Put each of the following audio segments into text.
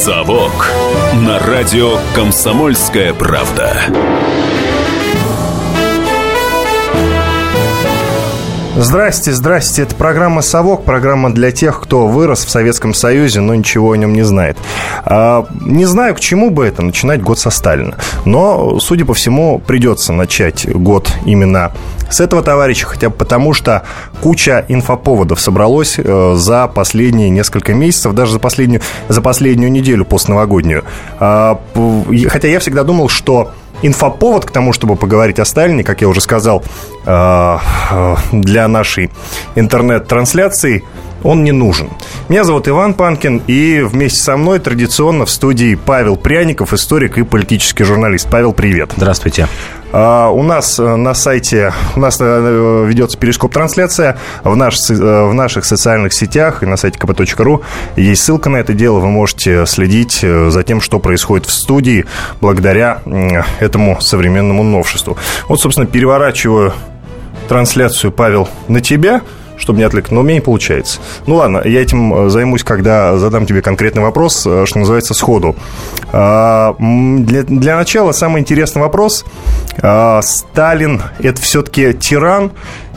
«Совок» на радио «Комсомольская правда». Здрасте, здрасте. Это программа «Совок», программа для тех, кто вырос в Советском Союзе, но ничего о нем не знает. А, не знаю, к чему бы это, начинать год со Сталина. Но, судя по всему, придется начать год именно с этого товарища, хотя бы потому, что куча инфоповодов собралось э, за последние несколько месяцев, даже за последнюю, за последнюю неделю постновогоднюю. А, хотя я всегда думал, что инфоповод к тому, чтобы поговорить о Сталине, как я уже сказал, э, э, для нашей интернет-трансляции, он не нужен. Меня зовут Иван Панкин, и вместе со мной традиционно в студии Павел Пряников, историк и политический журналист. Павел, привет. Здравствуйте. А, у нас э, на сайте, у нас э, ведется перископ-трансляция в, наш, э, в наших социальных сетях и на сайте kp.ru есть ссылка на это дело. Вы можете следить за тем, что происходит в студии благодаря этому современному новшеству. Вот, собственно, переворачиваю трансляцию, Павел, на тебя – чтобы не отвлек. Но у меня не получается. Ну ладно, я этим э, займусь, когда задам тебе конкретный вопрос, э, что называется, сходу. А, для, для начала самый интересный вопрос. А, Сталин – это все-таки тиран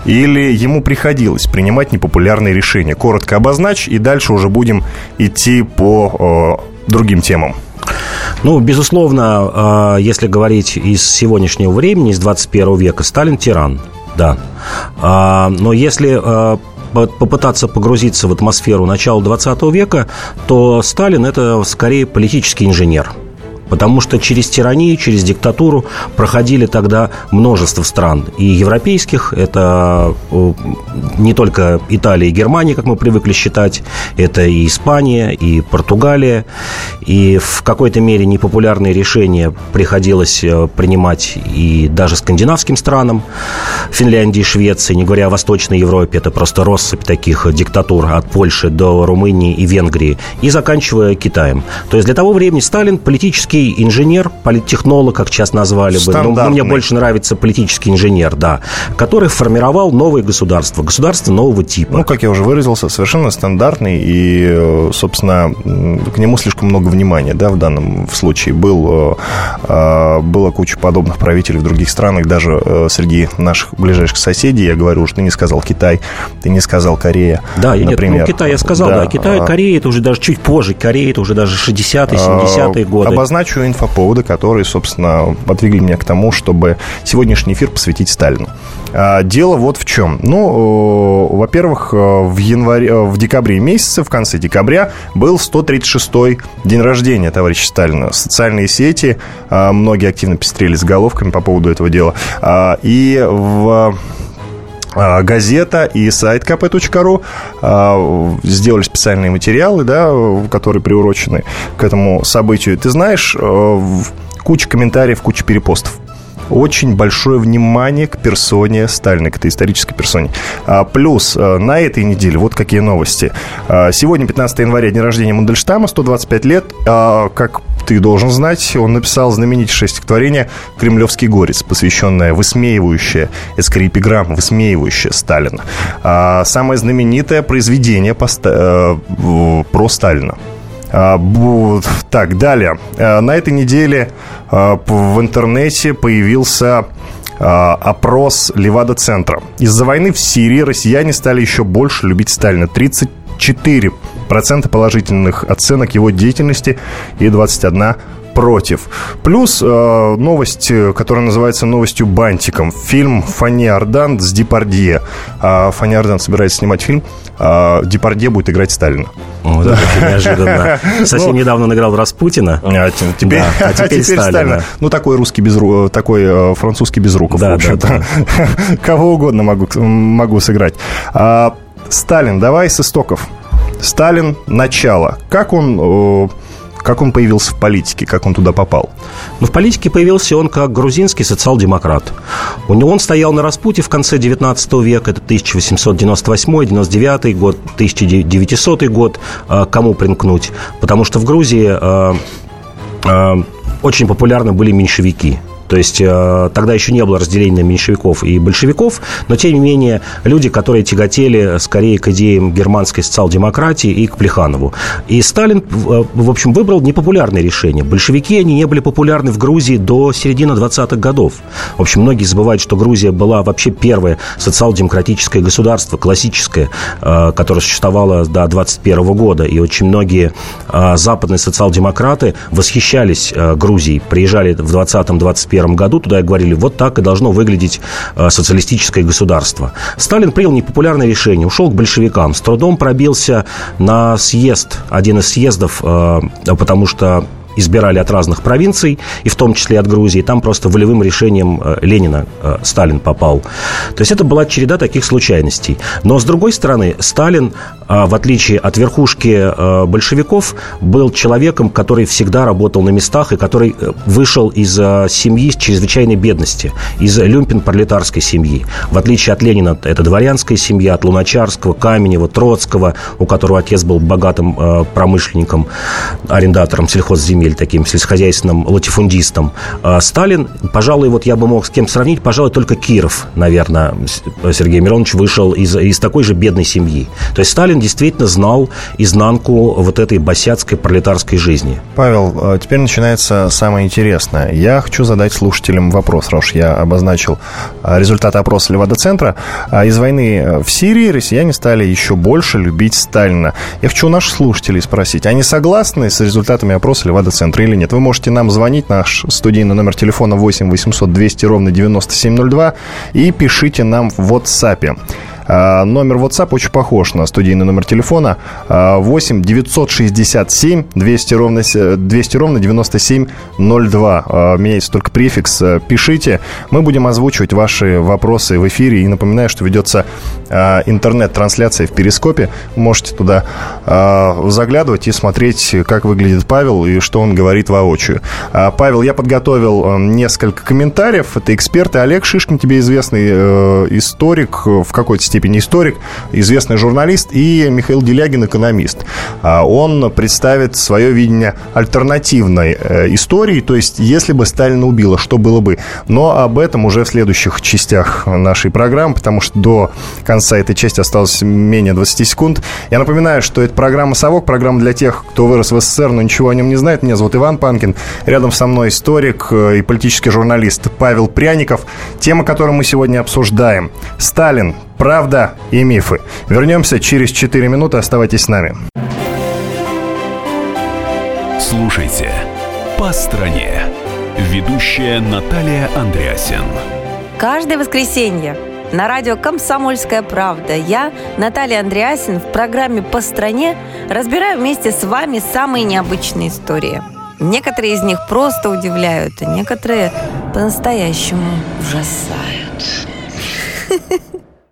или ему приходилось принимать непопулярные решения? Коротко обозначь, и дальше уже будем идти по э, другим темам. Ну, безусловно, если говорить из сегодняшнего времени, из 21 века, Сталин тиран да. А, но если а, попытаться погрузиться в атмосферу начала 20 века, то Сталин это скорее политический инженер – Потому что через тиранию, через диктатуру проходили тогда множество стран. И европейских, это э, не только Италия и Германия, как мы привыкли считать, это и Испания, и Португалия. И в какой-то мере непопулярные решения приходилось э, принимать и даже скандинавским странам, Финляндии, Швеции, не говоря о Восточной Европе, это просто россыпь таких диктатур от Польши до Румынии и Венгрии, и заканчивая Китаем. То есть для того времени Сталин политический политический инженер, политтехнолог, как сейчас назвали бы. Но мне больше нравится политический инженер, да, который формировал новое государство, государство нового типа. Ну, как я уже выразился, совершенно стандартный, и, э, собственно, к нему слишком много внимания, да, в данном случае. Был, э, э, была куча подобных правителей в других странах, даже среди наших ближайших соседей. Я говорю, что ты не сказал Китай, ты не сказал Корея, Да, например. нет, ну, Китай я сказал, да. да. Китай, а Корея, это уже даже чуть позже. Корея, это уже даже 60-е, 70-е годы. Обозначу кучу инфоповода, которые, собственно, подвигли меня к тому, чтобы сегодняшний эфир посвятить Сталину. А, дело вот в чем. Ну, во-первых, в январе, в декабре месяце, в конце декабря, был 136-й день рождения товарища Сталина. Социальные сети, многие активно пестрели с головками по поводу этого дела. А, и в газета и сайт kp.ru сделали специальные материалы, да, которые приурочены к этому событию. Ты знаешь, э, куча комментариев, куча перепостов очень большое внимание к персоне Сталина, к этой исторической персоне. А, плюс э, на этой неделе вот какие новости. А, сегодня, 15 января, день рождения Мандельштама, 125 лет. А, как ты должен знать, он написал знаменитейшее стихотворение «Кремлевский горец», посвященное высмеивающее, это высмеивающее Сталина. Самое знаменитое произведение э, про Сталина. Так, далее. На этой неделе в интернете появился опрос Левада-центра. Из-за войны в Сирии россияне стали еще больше любить Сталина. 34% положительных оценок его деятельности и 21 против. Плюс э, новость, которая называется новостью бантиком. Фильм Фанни Ардан с Депардье. А Фанни Ардан собирается снимать фильм. А Депардье будет играть Сталина. О, да. это неожиданно. Совсем ну, недавно он играл Распутина. А, теперь, да, а теперь, а теперь Сталина. Сталина. Ну, такой русский без такой э, французский без руков, да, в общем-то. Да, да. Кого угодно могу, могу сыграть. А, Сталин, давай с истоков. Сталин – начало. Как он как он появился в политике? Как он туда попал? Ну, в политике появился он как грузинский социал-демократ. У него он стоял на распуте в конце 19 века, это 1898-99 год, 1900 год, а, кому примкнуть. Потому что в Грузии а, очень популярны были меньшевики – То есть э, тогда еще не было разделения меньшевиков и большевиков, но тем не менее люди, которые тяготели скорее к идеям германской социал-демократии и к Плеханову. И Сталин, э, в общем, выбрал непопулярное решение. Большевики, они не были популярны в Грузии до середины 20-х годов. В общем, многие забывают, что Грузия была вообще первое социал-демократическое государство, классическое, э, которое существовало до 21 года. И очень многие западные социал-демократы восхищались Грузией, приезжали в 20-21 году туда и говорили, вот так и должно выглядеть э, социалистическое государство. Сталин принял непопулярное решение, ушел к большевикам, с трудом пробился на съезд, один из съездов, э, потому что избирали от разных провинций, и в том числе от Грузии. Там просто волевым решением э, Ленина э, Сталин попал. То есть это была череда таких случайностей. Но, с другой стороны, Сталин, э, в отличие от верхушки большевиков, был человеком, который всегда работал на местах и который вышел из семьи с чрезвычайной бедности, из люмпен-пролетарской семьи. В отличие от Ленина, это дворянская семья, от Луначарского, Каменева, Троцкого, у которого отец был богатым промышленником, арендатором сельхозземель земель, таким сельскохозяйственным латифундистом. А Сталин, пожалуй, вот я бы мог с кем сравнить, пожалуй, только Киров, наверное, Сергей Миронович вышел из, из такой же бедной семьи. То есть Сталин действительно знал изнанку вот этой босяцкой пролетарской жизни. Павел, а теперь начинается самое интересное. Я хочу задать слушателям вопрос, раз я обозначил а, результаты опроса Левада-центра. Из войны в Сирии россияне стали еще больше любить Сталина. Я хочу у наших слушателей спросить, они согласны с результатами опроса Левада центра или нет. Вы можете нам звонить, наш студийный номер телефона 8 800 200 ровно 9702 и пишите нам в WhatsApp. А, номер WhatsApp очень похож на студийный номер телефона. 8 967 200 ровно, 200 ровно 9702. А, меняется только префикс. Пишите. Мы будем озвучивать ваши вопросы в эфире. И напоминаю, что ведется а, интернет-трансляция в Перископе. Можете туда заглядывать и смотреть, как выглядит Павел и что он говорит воочию. Павел, я подготовил несколько комментариев. Это эксперты. Олег Шишкин, тебе известный э, историк в какой-то степени историк, известный журналист, и Михаил Делягин, экономист. А, он представит свое видение альтернативной э, истории, то есть если бы Сталина убило, что было бы. Но об этом уже в следующих частях нашей программы, потому что до конца этой части осталось менее 20 секунд. Я напоминаю, что это программа «Совок», программа для тех, кто вырос в СССР, но ничего о нем не знает. Меня зовут Иван Панкин. Рядом со мной историк э, и политический журналист Павел Пряников. Тема, которую мы сегодня обсуждаем. Сталин Правда и мифы. Вернемся через 4 минуты. Оставайтесь с нами. Слушайте «По стране». Ведущая Наталья Андреасин. Каждое воскресенье на радио «Комсомольская правда» я, Наталья Андреасин, в программе «По стране» разбираю вместе с вами самые необычные истории. Некоторые из них просто удивляют, а некоторые по-настоящему ужасают.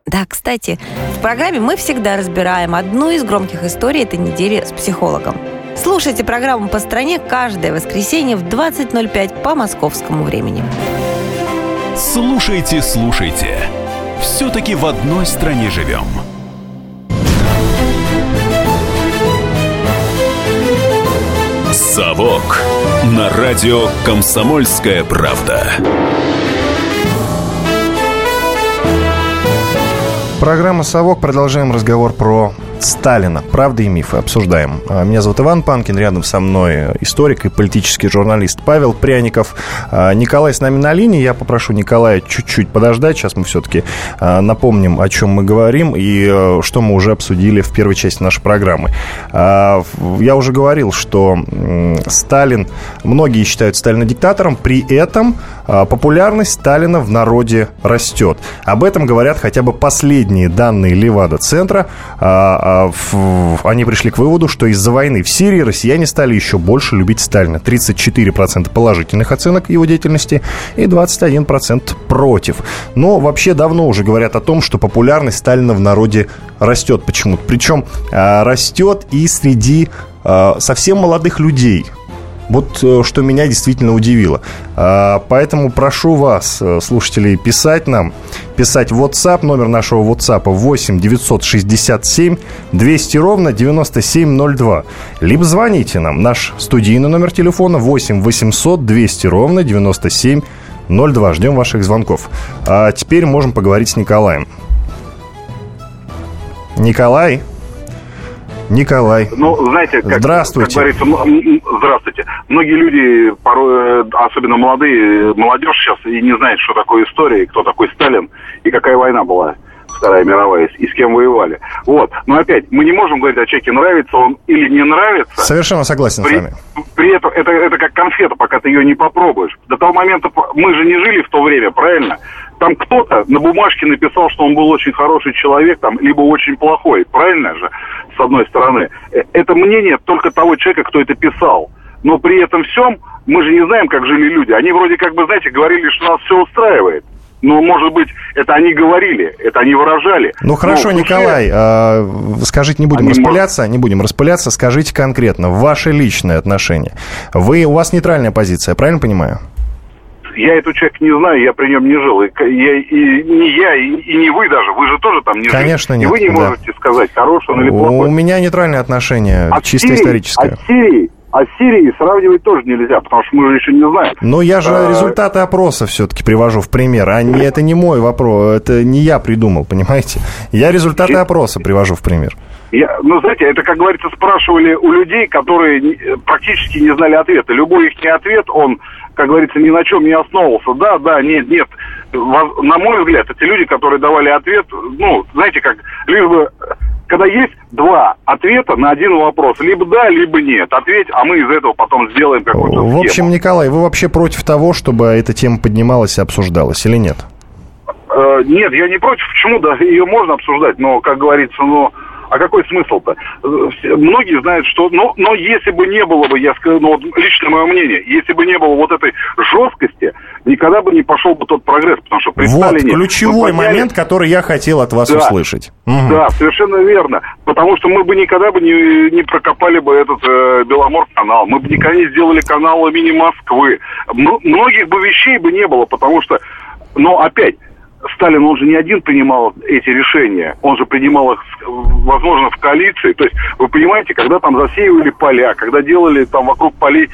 Да, кстати, в программе мы всегда разбираем одну из громких историй этой недели с психологом. Слушайте программу «По стране» каждое воскресенье в 20.05 по московскому времени. Слушайте, слушайте. Все-таки в одной стране живем. «Совок» на радио «Комсомольская правда». Программа «Совок». Продолжаем разговор про Сталина. Правда и мифы обсуждаем. А, меня зовут Иван Панкин, рядом со мной историк и политический журналист Павел Пряников. А, Николай с нами на линии. Я попрошу Николая чуть-чуть подождать. Сейчас мы все-таки а, напомним, о чем мы говорим и что мы уже обсудили в первой части нашей программы. Я уже говорил, что Сталин, многие считают Сталина диктатором, при этом популярность Сталина в народе растет. Об этом говорят хотя бы последние данные Левада-центра они пришли к выводу, что из-за войны в Сирии россияне стали еще больше любить Сталина. 34% положительных оценок его деятельности и 21% против. Но вообще давно уже говорят о том, что популярность Сталина в народе растет почему-то. Причем а, растет и среди а, совсем молодых людей – вот э, что меня действительно удивило. А, поэтому прошу вас, э, слушателей, писать нам, писать WhatsApp, номер нашего WhatsApp 8 967 200 ровно 9702. Либо звоните нам, наш студийный номер телефона 8 800 200 ровно 9702. 02. Ждем ваших звонков. А теперь можем поговорить с Николаем. Николай? Николай. Ну, знаете, как, Здравствуйте. как говорится, здравствуйте. Многие люди, порой, э, особенно молодые, молодежь сейчас и не знает, что такое история, и кто такой Сталин, и какая война была. Вторая мировая, и с кем воевали. Вот. Но опять, мы не можем говорить о человеке, нравится он или не нравится. Совершенно согласен при, с вами. При этом это, это как конфета, пока ты ее не попробуешь. До того момента мы же не жили в то время, правильно? Там кто-то на бумажке написал, что он был очень хороший человек, там, либо очень плохой, правильно же, с одной стороны. Э, это мнение только того человека, кто это писал. Но при этом всем мы же не знаем, как жили люди. Они вроде как бы, знаете, говорили, что нас все устраивает. Ну, может быть, это они говорили, это они выражали. Ну хорошо, Но, Николай, э, скажите, не будем они распыляться, не будем распыляться, скажите конкретно, ваши личные отношения. Вы, у вас нейтральная позиция, правильно понимаю? Я этого человека не знаю, я при нем не жил. И, я, и не я, и, и не вы даже. Вы же тоже там не Конечно, жили. нет. И вы не да. можете сказать, хороший он или плохой. У меня нейтральное отношение, от чисто Сирии, историческое. От Сирии а с Сирией сравнивать тоже нельзя, потому что мы же еще не знаем. Но я же а... результаты опроса все-таки привожу в пример, а не, это не мой вопрос, это не я придумал, понимаете? Я результаты опроса привожу в пример. Я, ну, знаете, это, как говорится, спрашивали у людей, которые практически не знали ответа. Любой их ответ, он, как говорится, ни на чем не основывался. Да, да, нет, нет. На мой взгляд, эти люди, которые давали ответ, ну, знаете, как, лишь бы когда есть два ответа на один вопрос. Либо да, либо нет. Ответь, а мы из этого потом сделаем какую-то. В общем, Николай, вы вообще против того, чтобы эта тема поднималась и обсуждалась, или нет? Э, нет, я не против. Почему? Да, ее можно обсуждать, но, как говорится, ну, а какой смысл-то? Многие знают, что... Но, но если бы не было бы, я скажу, ну, вот личное мое мнение, если бы не было вот этой жесткости, никогда бы не пошел бы тот прогресс, потому что при Вот, Сталине ключевой подняли... момент, который я хотел от вас да, услышать. Угу. Да, совершенно верно. Потому что мы бы никогда бы не, не прокопали бы этот э, Беломор-канал, мы бы никогда не сделали канал имени Москвы. М- многих бы вещей бы не было, потому что... Но опять, Сталин, он же не один принимал эти решения, он же принимал их, возможно, в коалиции. То есть, вы понимаете, когда там засеивали поля, когда делали там вокруг полей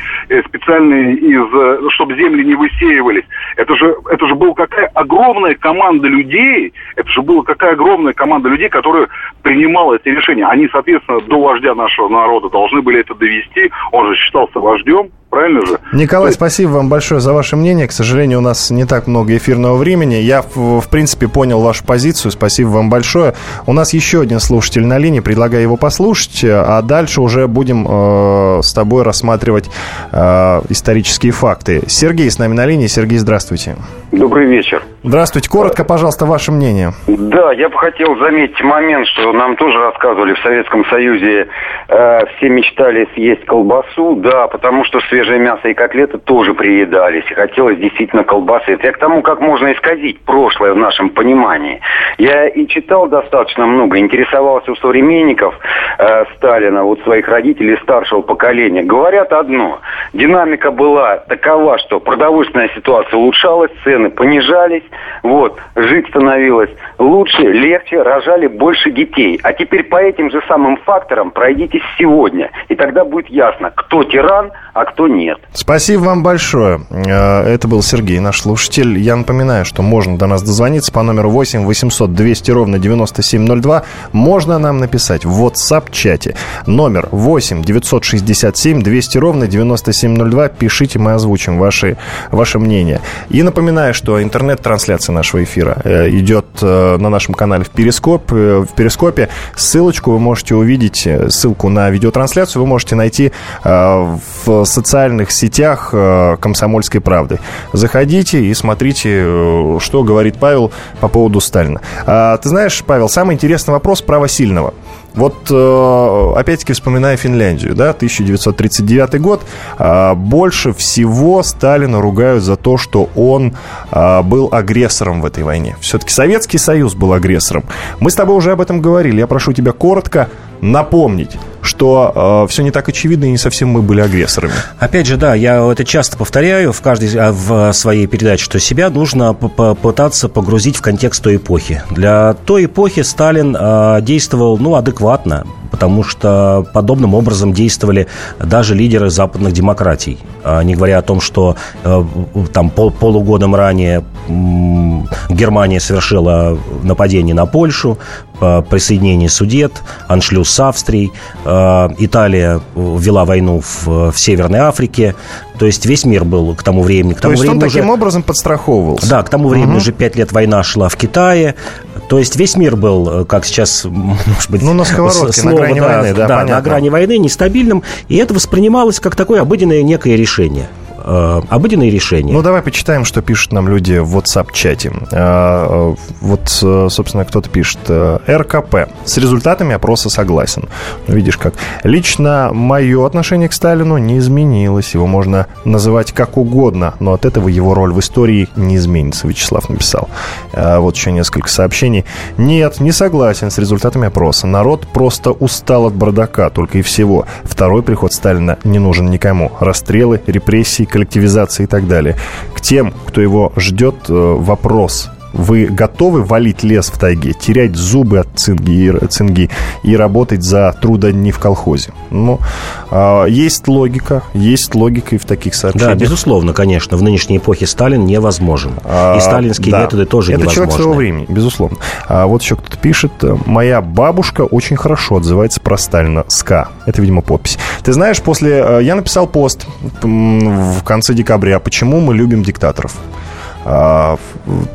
специальные из, чтобы земли не высеивались, это же, это же была какая огромная команда людей, это же была какая огромная команда людей, которая принимала эти решения. Они, соответственно, до вождя нашего народа должны были это довести, он же считался вождем, правильно же? Николай, есть... спасибо вам большое за ваше мнение. К сожалению, у нас не так много эфирного времени. Я, в, в принципе, понял вашу позицию. Спасибо вам большое. У нас еще один слушатель на линии. Предлагаю его послушать. А дальше уже будем э, с тобой рассматривать э, исторические факты. Сергей с нами на линии. Сергей, здравствуйте. Добрый вечер. Здравствуйте. Коротко, пожалуйста, ваше мнение. Да, я бы хотел заметить момент, что нам тоже рассказывали в Советском Союзе, э, все мечтали съесть колбасу, да, потому что свежее мясо и котлеты тоже приедались, и хотелось действительно колбасы. Это я к тому, как можно исказить прошлое в нашем понимании. Я и читал достаточно много, интересовался у современников э, Сталина, вот своих родителей старшего поколения. Говорят одно, динамика была такова, что продовольственная ситуация улучшалась, цены понижались, вот, жить становилось лучше, легче, рожали больше детей. А теперь по этим же самым факторам пройдитесь сегодня, и тогда будет ясно, кто тиран, а кто нет. Спасибо вам большое. Это был Сергей, наш слушатель. Я напоминаю, что можно до нас дозвониться по номеру 8 800 200 ровно 9702. Можно нам написать в WhatsApp-чате. Номер 8 967 200 ровно 9702. Пишите, мы озвучим ваши, ваше мнение. И напоминаю, что интернет-трансляция нашего эфира идет на нашем канале в, Перископ, в Перископе. Ссылочку вы можете увидеть, ссылку на видеотрансляцию вы можете найти в социальных сетях «Комсомольской правды». Заходите и смотрите, что говорит Павел по поводу Сталина. А, ты знаешь, Павел, самый интересный вопрос про Васильного. Вот, опять-таки, вспоминая Финляндию, да, 1939 год, больше всего Сталина ругают за то, что он был агрессором в этой войне. Все-таки Советский Союз был агрессором. Мы с тобой уже об этом говорили. Я прошу тебя коротко напомнить, что э, все не так очевидно и не совсем мы были агрессорами. Опять же, да, я это часто повторяю в каждой в своей передаче, что себя нужно попытаться погрузить в контекст той эпохи. Для той эпохи Сталин э, действовал, ну, адекватно. Потому что подобным образом действовали даже лидеры западных демократий. А не говоря о том, что э, там пол, полугодом ранее Германия совершила нападение на Польшу, присоединение Судет, аншлюз с Австрией, э, Италия ввела войну в, в Северной Африке, то есть весь мир был к тому времени. К тому То есть времени он уже, таким образом подстраховывался? Да, к тому времени угу. уже пять лет война шла в Китае. То есть весь мир был, э, как сейчас, может быть... Ну, на сковородке, слово, на грани да, войны, да, да понятно. на грани войны, нестабильным. И это воспринималось как такое обыденное некое решение э, обыденные решения. Ну, давай почитаем, что пишут нам люди в WhatsApp-чате. Э, вот, э, собственно, кто-то пишет. э, РКП. С результатами опроса согласен. Видишь как. Лично мое отношение к Сталину не изменилось. Его можно называть как угодно, но от этого его роль в истории не изменится, Вячеслав написал. Э, Вот еще несколько сообщений. Нет, не согласен с результатами опроса. Народ просто устал от бардака, только и всего. Второй приход Сталина не нужен никому. Расстрелы, репрессии, коллективизации и так далее. К тем, кто его ждет, э, вопрос. Вы готовы валить лес в тайге, терять зубы от цинги, и- цинги и работать за трудодни в колхозе? Ну, а, есть логика, есть логика и в таких Да, сообщениях. безусловно, конечно. В нынешней эпохе Сталин невозможен. А, И сталинские да. методы тоже Это невозможны. человек своего времени, безусловно. А вот еще кто-то пишет. Моя бабушка очень хорошо отзывается про Сталина. СКА. Это, видимо, подпись. Ты знаешь, после... э, Я написал пост в конце декабря. Почему мы любим диктаторов? А,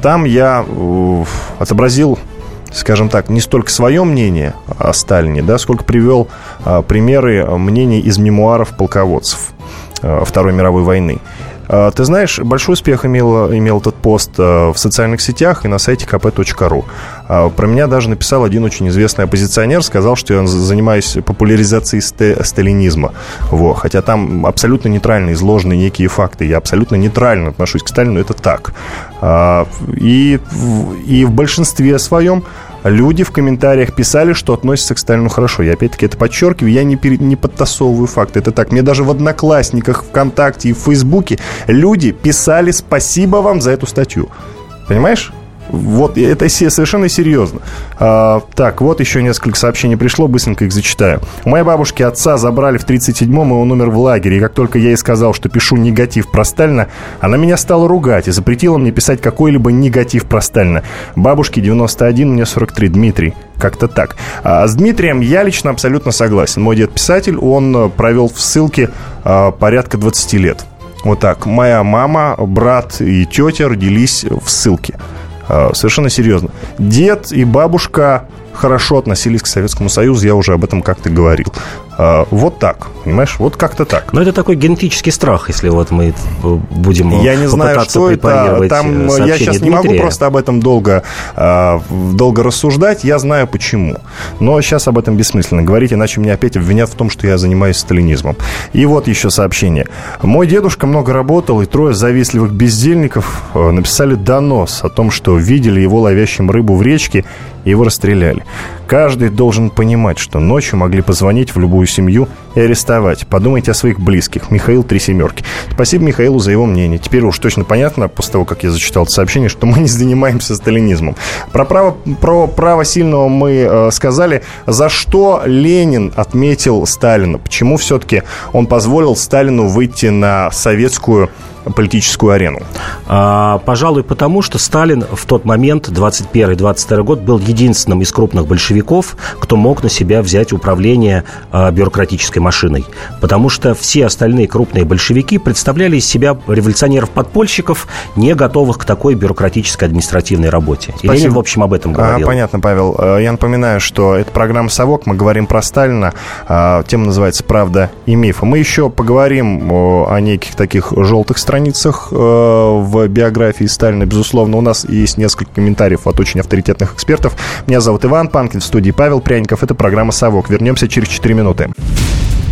Там я отобразил скажем так, не столько свое мнение о Сталине, да, сколько привел а, примеры мнений из мемуаров полководцев а, Второй мировой войны. А, Ты знаешь, большой успех имел, имел этот пост а, в социальных сетях и на сайте kp.ru. А, Про меня даже написал один очень известный оппозиционер, сказал, что я за- занимаюсь популяризацией сталинизма. Во. Хотя там абсолютно нейтрально изложены некие факты. Я абсолютно нейтрально отношусь к Сталину, это так. А, И, и в большинстве своем люди в комментариях писали, что относятся к Сталину хорошо. Я опять-таки это подчеркиваю, я не, пере- не подтасовываю факты. Это так. Мне даже в Одноклассниках, ВКонтакте и в Фейсбуке люди писали спасибо вам за эту статью. Понимаешь? Вот, это совершенно серьезно. А, так, вот еще несколько сообщений пришло, быстренько их зачитаю. У моей бабушки отца забрали в 37-м, и он умер в лагере. И как только я ей сказал, что пишу негатив про Сталина, она меня стала ругать и запретила мне писать какой-либо негатив про Сталина. Бабушке 91, мне 43. Дмитрий. Как-то так. А с Дмитрием я лично абсолютно согласен. Мой дед писатель, он э, провел в ссылке а, порядка 20 лет. Вот так. Моя мама, брат и тетя родились в ссылке. А, Совершенно серьезно. Дед и бабушка хорошо относились к Советскому Союзу, я уже об этом как-то говорил. А, Вот так, понимаешь? Вот как-то так. Но это такой генетический страх, если вот мы э, будем Я не знаю, что это. Там э, я сейчас не могу Дмитрия. просто об этом долго, а, долго рассуждать. Я знаю почему. Но сейчас об этом бессмысленно говорить, иначе меня опять обвинят в том, что я занимаюсь сталинизмом. И вот еще сообщение. Мой дедушка много работал, и трое завистливых бездельников э, написали донос о том, что видели его ловящим рыбу в речке, его расстреляли. Каждый должен понимать, что ночью могли позвонить в любую семью и арестовать. Подумайте о своих близких. Михаил Три Семерки. Спасибо Михаилу за его мнение. Теперь уж точно понятно, после того, как я зачитал это сообщение, что мы не занимаемся сталинизмом. Про право, про право сильного мы э, сказали. За что Ленин отметил Сталина? Почему все-таки он позволил Сталину выйти на советскую политическую арену? А, пожалуй, потому что Сталин в тот момент, 21-22 год, был единственным из крупных большевиков, кто мог на себя взять управление а, бюрократической машиной. Потому что все остальные крупные большевики представляли из себя революционеров-подпольщиков, не готовых к такой бюрократической административной работе. И Ленин, в общем, об этом А, говорил. понятно, Павел. Э, Я напоминаю, что это программа «Совок». Мы говорим про Сталина. А, Тема называется «Правда и мифы». Мы еще поговорим о, неких таких желтых страницах э, в биографии Сталина. Безусловно, у нас есть несколько комментариев от очень авторитетных экспертов. Меня зовут Иван Панкин, в студии Павел Пряников. Это программа «Совок». Вернемся через 4 минуты.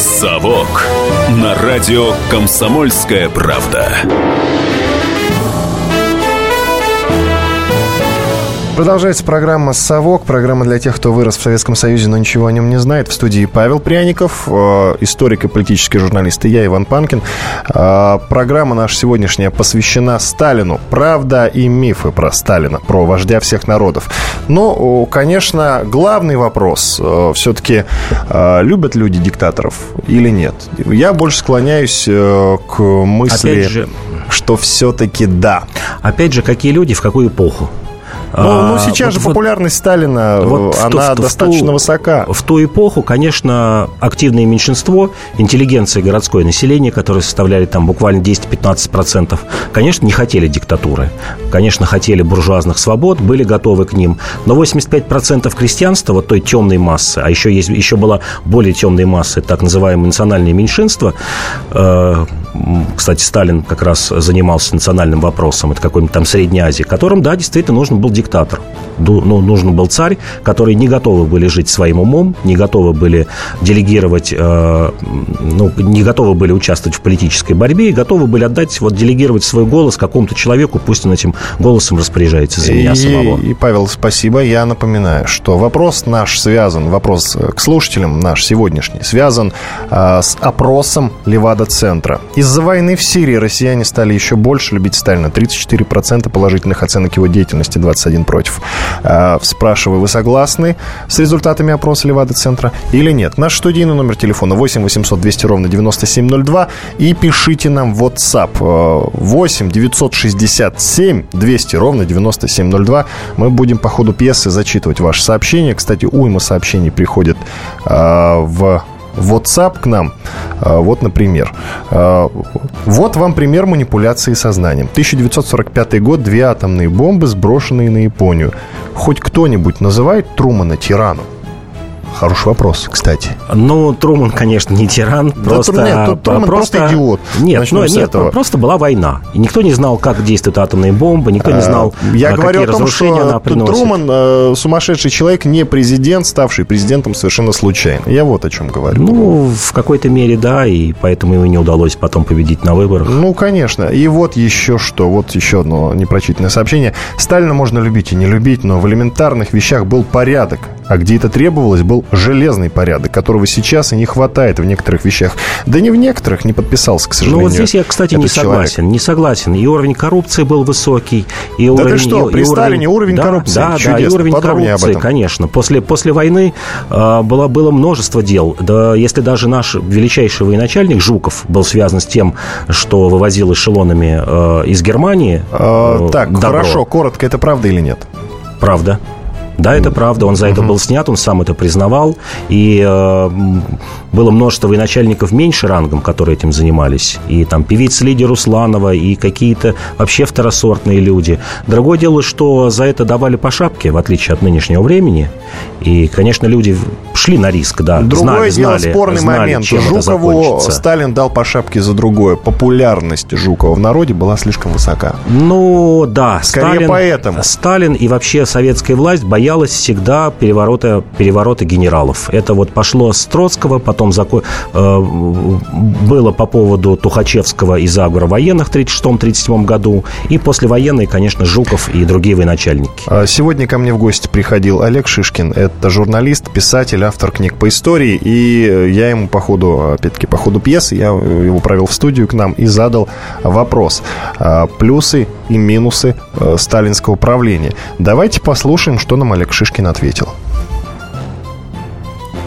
«Совок» на радио «Комсомольская правда». Продолжается программа «Совок», программа для тех, кто вырос в Советском Союзе, но ничего о нем не знает. В студии Павел Пряников, э, историк и политический журналист, и я, Иван Панкин. Э, программа наша сегодняшняя посвящена Сталину. Правда и мифы про Сталина, про вождя всех народов. Но, конечно, главный вопрос э, все-таки, любят люди диктаторов или нет? Я больше склоняюсь к мысли, же, что все-таки да. Опять же, какие люди, в какую эпоху? Ну, ну сейчас вот, же популярность Сталина, э, вот она в, достаточно в, высока. В ту эпоху, конечно, активное меньшинство, интеллигенция городское население, которое составляли там буквально 10-15%, конечно, не хотели диктатуры. Конечно, хотели буржуазных свобод, были готовы к ним. Но 85% крестьянства, вот той темной массы, а еще, есть, еще была более темной массы, так называемое национальное меньшинство, э, кстати, Сталин как раз занимался национальным вопросом, это какой-нибудь там Средней Азии, которым, да, действительно нужен был диктатор. Ну, нужен был царь, который не готовы были жить своим умом, не готовы были делегировать, э, ну, не готовы были участвовать в политической борьбе и готовы были отдать, вот делегировать свой голос какому-то человеку, пусть он этим голосом распоряжается за меня и, самого. И, Павел, спасибо. Я напоминаю, что вопрос наш связан, вопрос к слушателям наш сегодняшний, связан э, с опросом Левада-центра. Из-за войны в Сирии россияне стали еще больше любить Сталина. 34% положительных оценок его деятельности, 21 против. А, спрашиваю, вы согласны с результатами опроса Левада-центра или нет? Наш студийный номер телефона 8 800 200 ровно 9702 и пишите нам в WhatsApp 8 967 200 ровно 9702. Мы будем по ходу пьесы зачитывать ваши сообщения. Кстати, уйма сообщений приходит э, в WhatsApp к нам. А, вот, например. Вот вам пример манипуляции сознанием. 1945 год, две атомные бомбы, сброшенные на Японию. Хоть кто-нибудь называет Трумана тираном? Хороший вопрос, кстати. Ну, Труман, конечно, не тиран, да, просто... Нет, Труман просто, просто идиот. Нет, ну, нет этого. просто была война. И никто не знал, как действуют атомные бомбы, никто не а, знал, Я а, говорю какие о том, что она приносит. Труман э, сумасшедший человек, не президент, ставший президентом совершенно случайно. Я вот о чем говорю. Ну, в какой-то мере, да, и поэтому ему не удалось потом победить на выборах. Ну, конечно. И вот еще что, вот еще одно непрочитанное сообщение. Сталина можно любить и не любить, но в элементарных вещах был порядок. А где это требовалось, был железный порядок, которого сейчас и не хватает в некоторых вещах. Да не в некоторых, не подписался, к сожалению. Ну вот здесь я, кстати, не согласен. Человек. Не согласен. И уровень коррупции был высокий. И да уровень, ты что, при Сталине уровень да, коррупции Да, Чудесно. да, и уровень Подробнее коррупции, конечно. После, после войны э, было, было множество дел. Да, если даже наш величайший военачальник Жуков был связан с тем, что вывозил эшелонами э, из Германии э, Так, добро. хорошо, коротко, это правда или нет? Правда. Да, это правда, он за это был снят, он сам это признавал, и э, было множество военачальников меньше рангом, которые этим занимались, и там певица Лидия Русланова, и какие-то вообще второсортные люди. Другое дело, что за это давали по шапке, в отличие от нынешнего времени, и, конечно, люди шли на риск, да. Другое знали, дело, знали, спорный знали, момент. Чем Жукову Сталин дал по шапке за другое. Популярность Жукова в народе была слишком высока. Ну, да. Скорее Сталин, поэтому. Сталин и вообще советская власть боялась всегда переворота, переворота генералов. Это вот пошло с Троцкого, потом зако... э, было по поводу Тухачевского и заговора военных в 1936-1937 году, и послевоенные, конечно, Жуков и другие военачальники. А сегодня ко мне в гости приходил Олег Шишкин. Это журналист, писатель, автор книг по истории, и я ему по ходу, опять-таки, по ходу пьесы, я его провел в студию к нам и задал вопрос. А, плюсы и минусы э, сталинского правления. Давайте послушаем, что нам Олег Шишкин ответил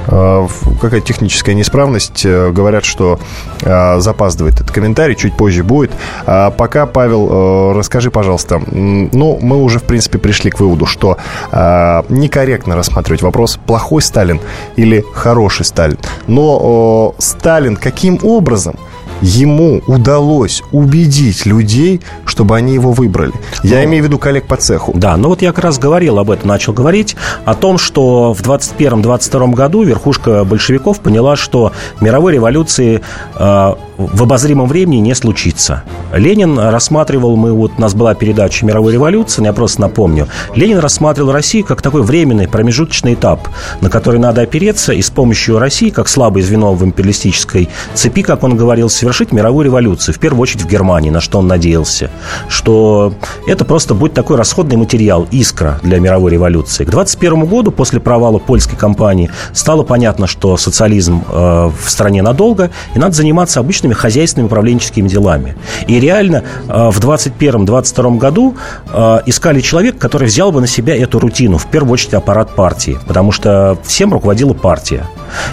а, какая техническая неисправность. Э, говорят, что а, запаздывает этот комментарий, чуть позже будет. А пока, Павел, э, расскажи, пожалуйста, ну, мы уже, в принципе, пришли к выводу, что некорректно рассматривать вопрос, плохой Сталин или хороший Сталин. Но Сталин каким образом ему удалось убедить людей, чтобы они его выбрали. Я ну, имею в виду коллег по цеху. Да, ну вот я как раз говорил об этом, начал говорить, о том, что в 21-22 году верхушка большевиков поняла, что мировой революции э, в обозримом времени не случится. Ленин рассматривал, мы вот, у нас была передача «Мировой революции», я просто напомню, Ленин рассматривал Россию как такой временный промежуточный этап, на который надо опереться и с помощью России, как слабое звено в империалистической цепи, как он говорил, совершить мировую революцию, в первую очередь в Германии, на что он надеялся, что это просто будет такой расходный материал, искра для мировой революции. К 21 году, после провала польской кампании, стало понятно, что социализм э, в стране надолго, и надо заниматься обычными хозяйственными управленческими делами. И реально э, в 21-22 году э, искали человека, который взял бы на себя эту рутину, в первую очередь аппарат партии, потому что всем руководила партия.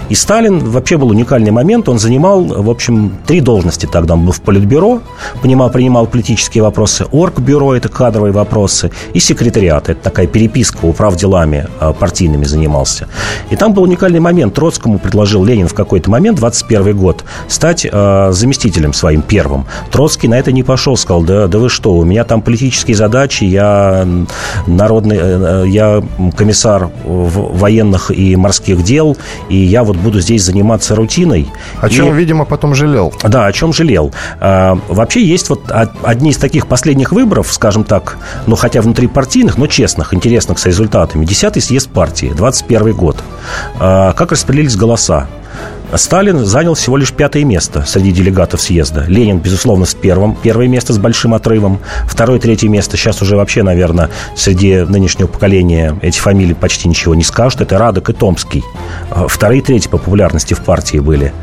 И Сталин вообще был уникальный момент. Он занимал, в общем, три должности тогда. Он был в Политбюро, принимал, принимал политические вопросы, Оргбюро – это кадровые вопросы, и секретариат – это такая переписка, управ делами а, партийными занимался. И там был уникальный момент. Троцкому предложил Ленин в какой-то момент, 21 год, стать э, заместителем своим первым. Троцкий на это не пошел, сказал, да, да вы что, у меня там политические задачи, я народный, э, я комиссар военных и морских дел, и я вот буду здесь заниматься рутиной. О чем, и, видимо, потом жалел. Да, о чем жалел. А, вообще есть вот одни из таких последних выборов, скажем так, ну, хотя внутри партийных, но честных, интересных с результатами. Десятый съезд партии, 21 год. А, как распределились голоса? Сталин занял всего лишь пятое место среди делегатов съезда. Ленин, безусловно, с первым. Первое место с большим отрывом. Второе, третье место сейчас уже вообще, наверное, среди нынешнего поколения эти фамилии почти ничего не скажут. Это Радок и Томский. А, вторые и третьи по популярности в партии были.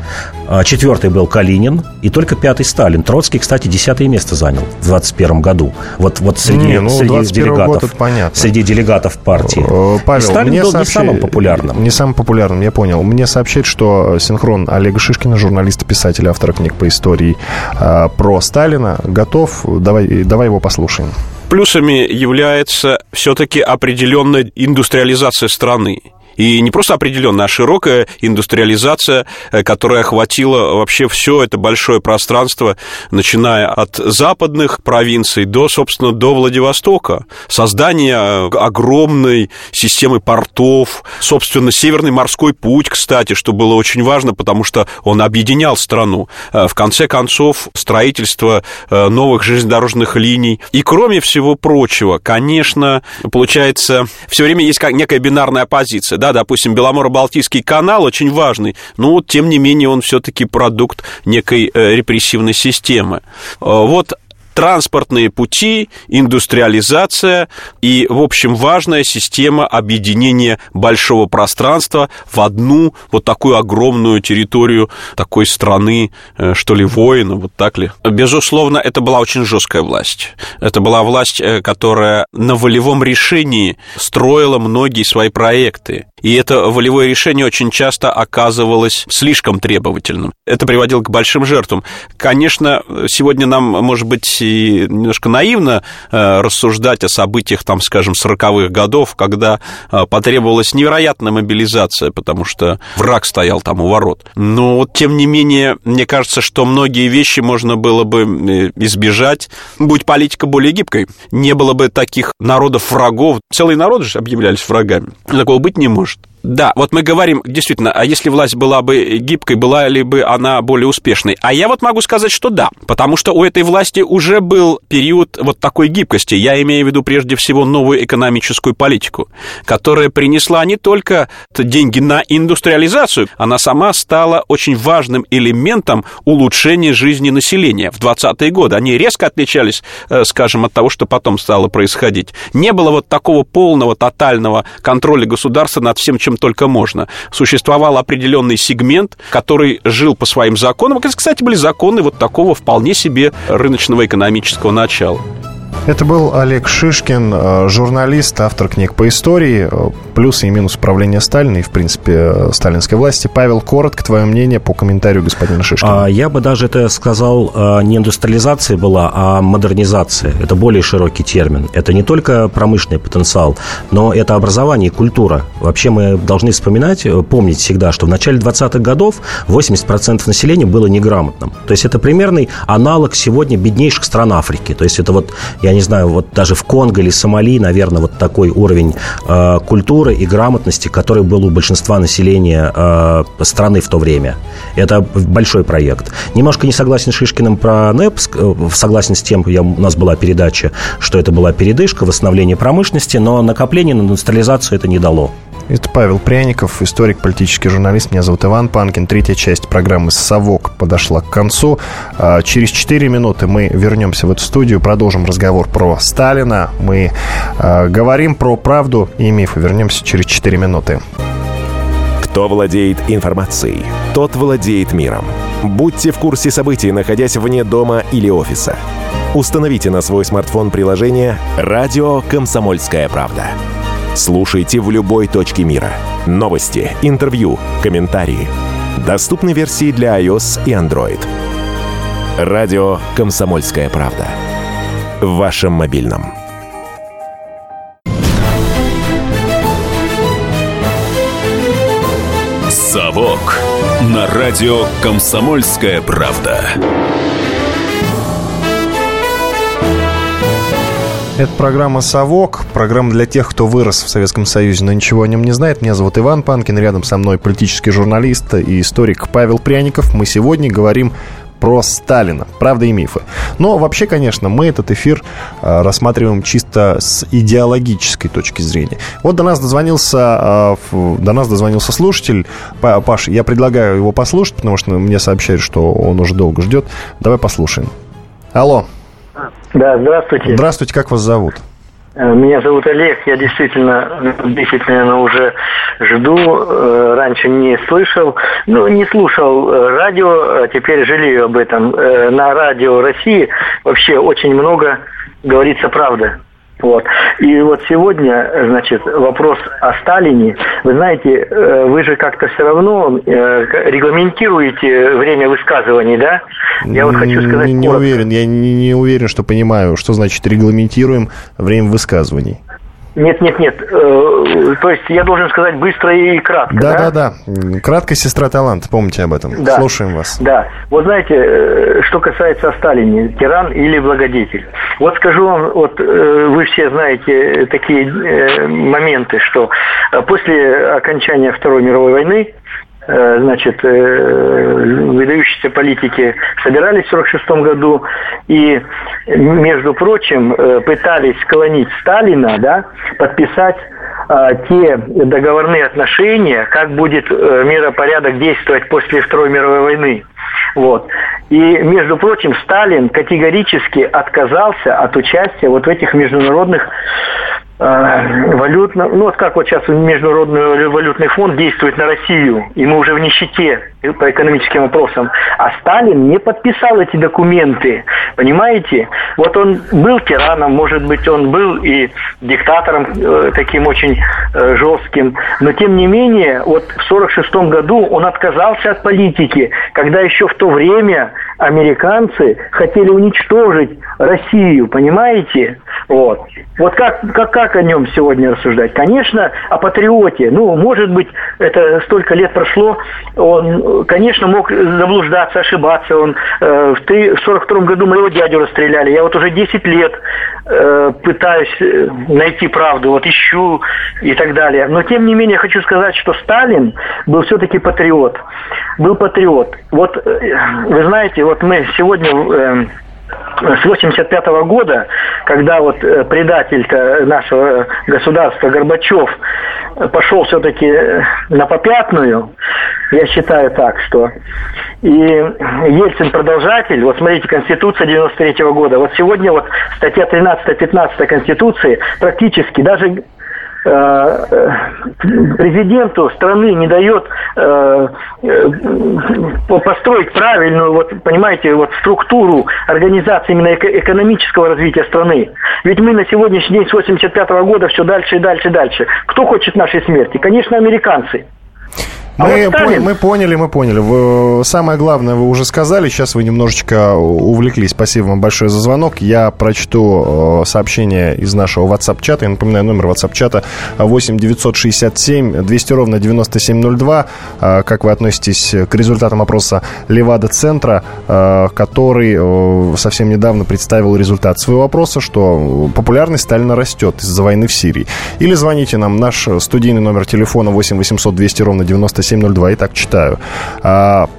А, четвертый был Калинин. И только пятый Сталин. Троцкий, кстати, десятое место занял в 21 году. Вот, вот среди, не, ну, среди делегатов. Понятно. Среди делегатов партии. Павел, и Сталин мне был сообщи... не самым популярным. Не самым популярным, я понял. Мне сообщают, что синхрон Олега Шишкина, журналиста, писателя, автора книг по истории э, про Сталина, готов. Давай, давай его послушаем. Плюсами является все-таки определенная индустриализация страны. И не просто определенная, а широкая индустриализация, э, которая охватила вообще все это большое пространство, начиная от западных провинций до, собственно, до Владивостока. Создание э, огромной системы портов, собственно, Северный морской путь, кстати, что было очень важно, потому что он объединял страну. Э, в конце концов, строительство новых железнодорожных линий. И кроме всего прочего, конечно, получается, все время есть некая бинарная позиция, да, допустим, Беломоро-Балтийский канал очень важный, но, тем не менее, он все-таки продукт некой э, репрессивной системы. Э, вот транспортные пути, индустриализация и, в общем, важная система объединения большого пространства в одну вот такую огромную территорию такой страны, э, что ли, воина, вот так ли. Безусловно, это была очень жесткая власть. Это была власть, э, которая на волевом решении строила многие свои проекты. И это волевое решение очень часто оказывалось слишком требовательным. Это приводило к большим жертвам. Конечно, сегодня нам, может быть, и немножко наивно э, рассуждать о событиях, там, скажем, 40-х годов, когда э, потребовалась невероятная мобилизация, потому что враг стоял там у ворот. Но вот, тем не менее, мне кажется, что многие вещи можно было бы э, избежать, будь политика более гибкой. Не было бы таких народов-врагов. Целые народы же объявлялись врагами. Такого быть не может. Да, вот мы говорим, действительно, а если власть была бы гибкой, была ли бы она более успешной? А я вот могу сказать, что да, потому что у этой власти уже был период вот такой гибкости. Я имею в виду прежде всего новую экономическую политику, которая принесла не только деньги на индустриализацию, она сама стала очень важным элементом улучшения жизни населения. В 20-е годы они резко отличались, э, скажем, от того, что потом стало происходить. Не было вот такого полного, тотального контроля государства над всем, чем чем только можно. Существовал определенный сегмент, который жил по своим законам. Кстати, были законы вот такого вполне себе рыночного экономического начала. Это был Олег Шишкин, э, журналист, автор книг по истории, э, плюсы и минусы правления Сталина и, в принципе, э, сталинской власти. Павел, коротко твое мнение по комментарию господина Шишкина. А, я бы даже это сказал, не индустриализация была, а модернизация. Это более широкий термин. Это не только промышленный потенциал, но это образование и культура. Вообще мы должны вспоминать, помнить всегда, что в начале 20-х годов 80% населения было неграмотным. То есть это примерный аналог сегодня беднейших стран Африки. То есть это вот, я я не знаю, вот даже в Конго или Сомали, наверное, вот такой уровень э, культуры и грамотности, который был у большинства населения э, страны в то время. Это большой проект. Немножко не согласен с Шишкиным про НЭП, согласен с тем, я, у нас была передача, что это была передышка, восстановление промышленности, но накопление на индустриализацию это не дало. Это Павел Пряников, историк, политический журналист. Меня зовут Иван Панкин. Третья часть программы «Совок» подошла к концу. А, через 4 минуты мы вернемся в эту студию, продолжим разговор про Сталина. Мы а, говорим про правду и мифы. Вернемся через 4 минуты. Кто владеет информацией, тот владеет миром. Будьте в курсе событий, находясь вне дома или офиса. Установите на свой смартфон приложение «Радио Комсомольская правда». Слушайте в любой точке мира. Новости, интервью, комментарии. Доступны версии для iOS и Android. Радио «Комсомольская правда». В вашем мобильном. «Совок» на радио «Комсомольская правда». Это программа «Совок», программа для тех, кто вырос в Советском Союзе, но ничего о нем не знает. Меня зовут Иван Панкин, рядом со мной политический журналист и историк Павел Пряников. Мы сегодня говорим про Сталина. Правда и мифы. Но вообще, конечно, мы этот эфир э, рассматриваем чисто с идеологической точки зрения. Вот до нас дозвонился, э, до нас дозвонился слушатель. Паш, я предлагаю его послушать, потому что мне сообщают, что он уже долго ждет. Давай послушаем. Алло. Да, здравствуйте. Здравствуйте, как вас зовут? Э, меня зовут Олег, я действительно 10, наверное, уже жду, э, раньше не слышал, ну, не слушал э, радио, а теперь жалею об этом. На радио России вообще очень много говорится правда. Вот. И вот сегодня, значит, вопрос о Сталине. Вы знаете, э, вы же как-то все равно э, регламентируете время высказываний, да? Я вот хочу сказать... Не, не уверен, я не, не уверен, что понимаю, что значит регламентируем время высказываний. Нет, нет, нет. Э, то есть я должен сказать быстро и кратко. Да, да, да. да. Кратко сестра талант. Помните об этом. Да. Слушаем вас. Да. Вот знаете, э, что касается Сталина, тиран или благодетель. Вот скажу вам, вот э, вы все знаете такие моменты, что после окончания Второй мировой войны значит, э, выдающиеся политики собирались в 1946 году и, между прочим, э, пытались склонить Сталина, да, подписать те договорные отношения, как будет миропорядок действовать после Второй мировой войны. Вот. И, между прочим, Сталин категорически отказался от участия вот в этих международных э, валютно, ну вот как вот сейчас Международный валютный фонд действует на Россию, и мы уже в нищете по экономическим вопросам, а Сталин не подписал эти документы, понимаете? Вот он был тираном, может быть, он был и диктатором э, таким очень э, жестким, но тем не менее, вот в 46 году он отказался от политики, когда еще в то время американцы хотели уничтожить Россию, понимаете? Вот. Вот как, как, как о нем сегодня рассуждать? Конечно, о патриоте. Ну, может быть, это столько лет прошло, он, конечно, мог заблуждаться, ошибаться. Он э, в 1942 году моего дядю расстреляли. Я вот уже 10 лет э, пытаюсь э, найти правду, вот ищу и так далее. Но, тем не менее, хочу сказать, что Сталин был все-таки патриот. Был патриот. Вот, вы знаете, вот мы сегодня... Э, с 85 -го года, когда вот э, предатель-то нашего государства Горбачев пошел все-таки э, на попятную, я считаю так, что и Ельцин продолжатель, вот смотрите, Конституция 93 -го года, вот сегодня вот статья 13-15 Конституции практически даже президенту страны не дает э, построить правильную, вот, понимаете, вот структуру организации именно экономического развития страны. Ведь мы на сегодняшний день с 85 -го года все дальше и дальше и дальше. Кто хочет нашей смерти? Конечно, американцы. А Мы, вот Сталин- мы поняли, мы поняли. Вы- самое главное вы уже сказали. Сейчас вы немножечко увлеклись. Спасибо вам большое за звонок. Я прочту э, сообщение из нашего WhatsApp-чата. Я напоминаю, номер WhatsApp-чата 8 967 200 ровно 9702. Э, Как вы относитесь к результатам опроса Левада-центра, э, который совсем недавно представил результат своего опроса, что популярность Сталина растет из-за войны в Сирии. Или звоните нам. Наш студийный номер телефона 8 800 200 ровно 9702. Итак, читаю. А,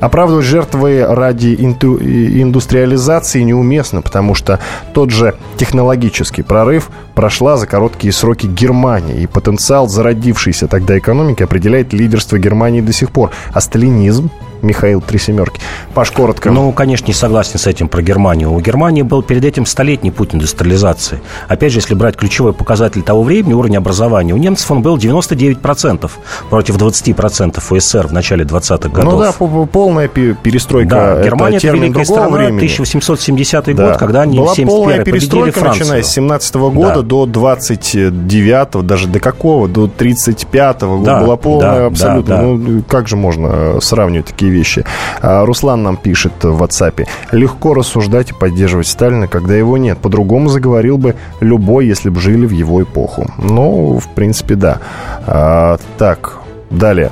Оправдывать жертвы ради инту- и- индустриализации неуместно, потому что тот же технологический прорыв прошла за короткие сроки Германия, и потенциал зародившейся тогда экономики определяет лидерство Германии до сих пор. А сталинизм, Михаил Три Семерки. Паш, коротко. Ну, конечно, не согласен с этим про Германию. У Германии был перед этим столетний путь индустриализации. Опять же, если брать ключевой показатель того времени, уровень образования, у немцев он был 99% против 20% у СССР в начале 20-х годов. Ну да, по- по- полная пе- перестройка. Да, Германия это великая страна, времени. 1870 Да. год, когда они Была в 71 полная перестройка, начиная с 17 года Да. До 29 даже до какого? До 35 года. Да, Была полная да, абсолютно. да, да. Ну, как же можно э, сравнивать такие вещи? А, Руслан нам пишет в WhatsApp. Легко рассуждать и поддерживать Сталина, когда его нет. По-другому заговорил бы любой, если бы жили в его эпоху. Ну, в принципе, да. А, так, далее.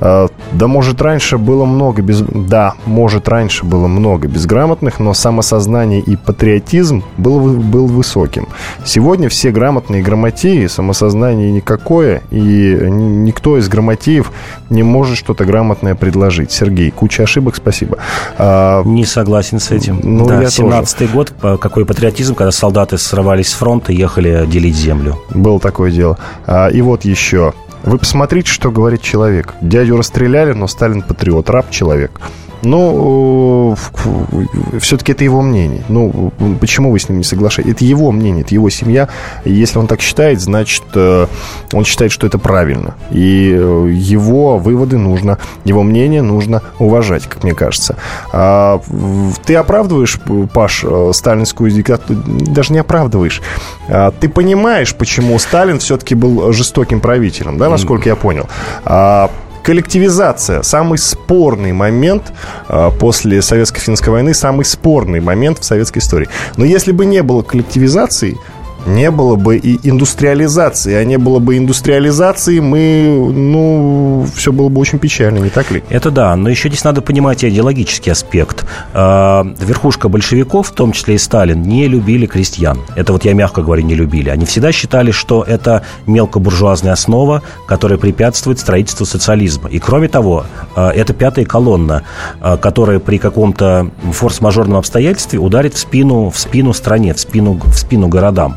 А, Да, может, раньше было много без... Да, может, раньше было много безграмотных, но самосознание и патриотизм был, был высоким. Сегодня все грамотные грамотеи, самосознание никакое, и никто из грамотеев не может что-то грамотное предложить. Сергей, куча ошибок, спасибо. А, Не согласен с этим. Ну, да, я 17-й год, какой патриотизм, когда солдаты срывались с фронта и ехали делить землю. Было такое дело. А, и вот еще. Вы посмотрите, что говорит человек. Дядю расстреляли, но Сталин патриот, раб человек. Ну, все-таки это его мнение. Ну, почему вы с ним не соглашаетесь? Это его мнение, это его семья. Если он так считает, значит, э, он считает, что это правильно. И э, его выводы нужно, его мнение нужно уважать, как мне кажется. А, ты оправдываешь, Паш, э, сталинскую диктатуру? Даже не оправдываешь. А, Ты понимаешь, почему Сталин все-таки был жестоким правителем, да, насколько я понял? А, Коллективизация. Самый спорный момент а, после Советско-финской войны, самый спорный момент в советской истории. Но если бы не было коллективизации, не было бы и индустриализации. А не было бы индустриализации, мы, ну, все было бы очень печально, не так ли? Это да, но еще здесь надо понимать идеологический аспект. Э, Верхушка большевиков, в том числе и Сталин, не любили крестьян. Это вот я мягко говорю, не любили. Они всегда считали, что это мелкобуржуазная основа, которая препятствует строительству социализма. И кроме того, э, это пятая колонна, э, которая при каком-то форс-мажорном обстоятельстве ударит в спину, в спину стране, в спину, в спину городам.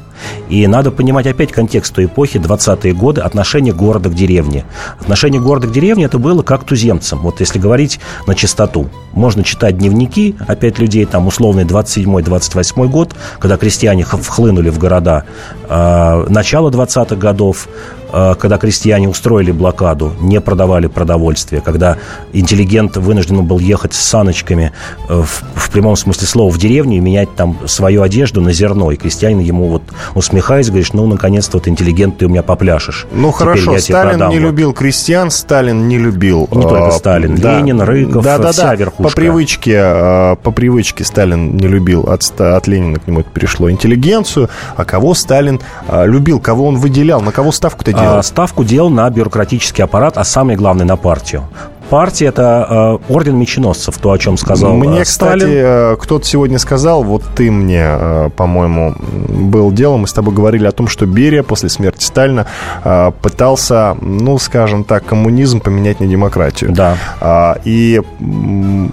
И надо понимать опять контекст той эпохи, 20-е годы, отношение города к деревне. Отношение города к деревне это было как туземцам. Вот если говорить на чистоту. Можно читать дневники, опять людей, там условный 27-28 год, когда крестьяне вхлынули в города. Э, начало 20-х годов, когда крестьяне устроили блокаду, не продавали продовольствие, когда интеллигент вынужден был ехать с саночками э, в, в прямом смысле слова в деревню и менять там свою одежду на зерно. И крестьянин ему вот усмехаясь, говоришь, ну, наконец-то вот интеллигент, ты у меня попляшешь. Ну хорошо, Сталин продам не вот». любил крестьян, Сталин не любил... Не только а, Сталин, Ленин, Рыков, да, да, вся да. верхушка. По привычке, а, по привычке Сталин не любил, от, от Ленина к нему это перешло, интеллигенцию. А кого Сталин а, любил, кого он выделял, на кого ставку-то делал? А, ставку делал на бюрократический аппарат, а самое главное на партию. Партия – это э, орден меченосцев, то, о чем сказал Мне, э, кстати, Сталин. э, кто-то сегодня сказал, вот ты мне, э, по-моему, был дело, мы с тобой говорили о том, что Берия после смерти Сталина э, пытался, ну, скажем так, коммунизм поменять на демократию. Да. А, И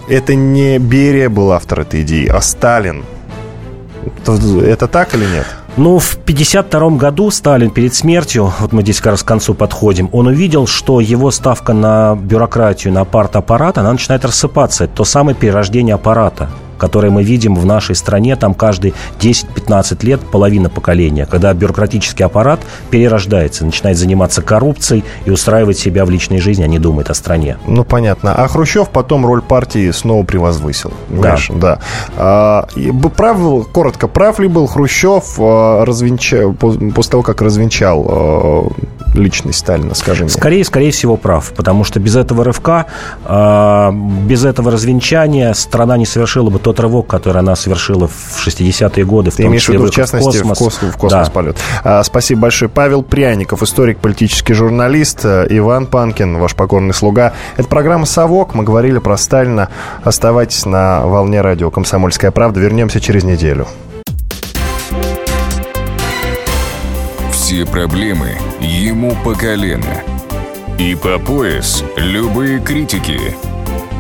это не Берия был автор этой идеи, а Сталин. Это так или нет? Ну, в 1952 году Сталин перед смертью, вот мы здесь как раз к концу подходим, он увидел, что его ставка на бюрократию, на партаппарат, она начинает рассыпаться. Это то самое перерождение аппарата. Которые мы видим в нашей стране, там каждые 10-15 лет половина поколения, когда бюрократический аппарат перерождается, начинает заниматься коррупцией и устраивать себя в личной жизни, а не думает о стране. Ну, понятно. А Хрущев потом роль партии снова превозвысил. Да. да. А, прав, коротко, прав ли был Хрущев а, развенча, после того, как развенчал а, личность Сталина, скажи мне? Скорее, скорее всего, прав, потому что без этого рывка, а, без этого развенчания страна не совершила бы тот рывок, который она совершила в 60-е годы, в Ты том имеешь в числе виду, в частности, в космос, в космос да. полет. А, спасибо большое. Павел Пряников, историк, политический журналист, э, Иван Панкин, ваш покорный слуга. Это программа «Совок». Мы говорили про Сталина. Оставайтесь на волне радио «Комсомольская правда». Вернемся через неделю. Все проблемы ему по колено. И по пояс любые критики.